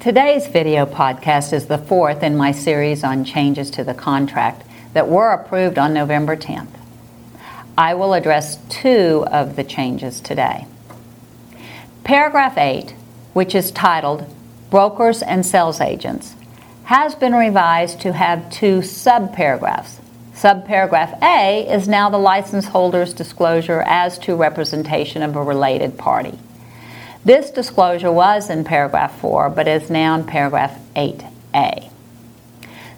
Today's video podcast is the fourth in my series on changes to the contract that were approved on November 10th. I will address two of the changes today. Paragraph 8, which is titled Brokers and Sales Agents, has been revised to have two subparagraphs. Subparagraph A is now the license holder's disclosure as to representation of a related party. This disclosure was in paragraph 4 but is now in paragraph 8A.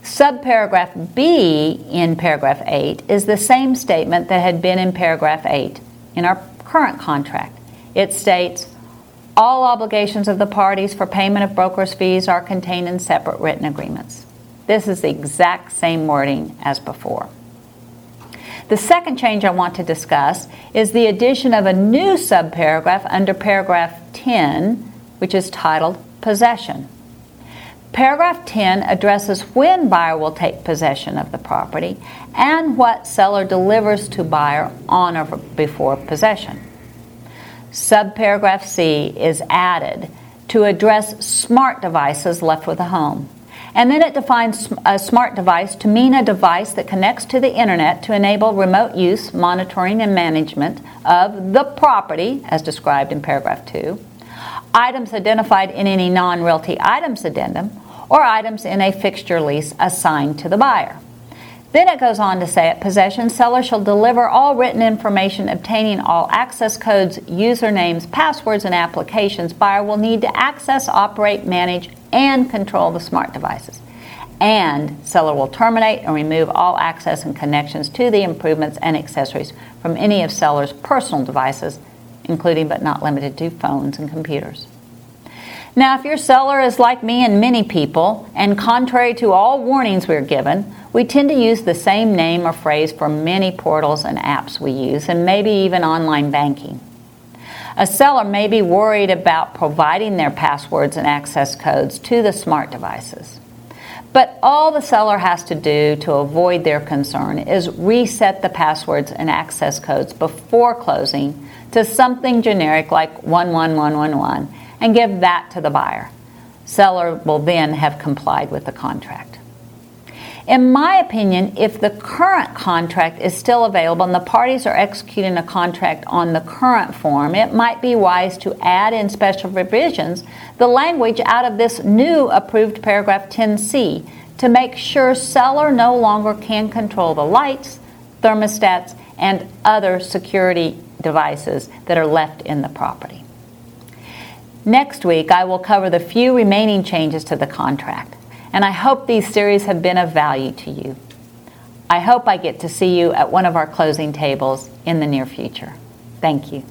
Subparagraph B in paragraph 8 is the same statement that had been in paragraph 8 in our current contract. It states, all obligations of the parties for payment of broker's fees are contained in separate written agreements. This is the exact same wording as before. The second change I want to discuss is the addition of a new subparagraph under paragraph 10, which is titled Possession. Paragraph 10 addresses when buyer will take possession of the property and what seller delivers to buyer on or before possession. Subparagraph C is added to address smart devices left with a home. And then it defines a smart device to mean a device that connects to the internet to enable remote use, monitoring, and management of the property, as described in paragraph 2, items identified in any non realty items addendum, or items in a fixture lease assigned to the buyer. Then it goes on to say at possession, seller shall deliver all written information obtaining all access codes, usernames, passwords, and applications buyer will need to access, operate, manage, and control the smart devices. And seller will terminate and remove all access and connections to the improvements and accessories from any of seller's personal devices, including but not limited to phones and computers. Now, if your seller is like me and many people, and contrary to all warnings we're given, we tend to use the same name or phrase for many portals and apps we use, and maybe even online banking. A seller may be worried about providing their passwords and access codes to the smart devices. But all the seller has to do to avoid their concern is reset the passwords and access codes before closing to something generic like 11111 and give that to the buyer. Seller will then have complied with the contract. In my opinion, if the current contract is still available and the parties are executing a contract on the current form, it might be wise to add in special provisions the language out of this new approved paragraph 10C to make sure seller no longer can control the lights, thermostats, and other security devices that are left in the property. Next week, I will cover the few remaining changes to the contract, and I hope these series have been of value to you. I hope I get to see you at one of our closing tables in the near future. Thank you.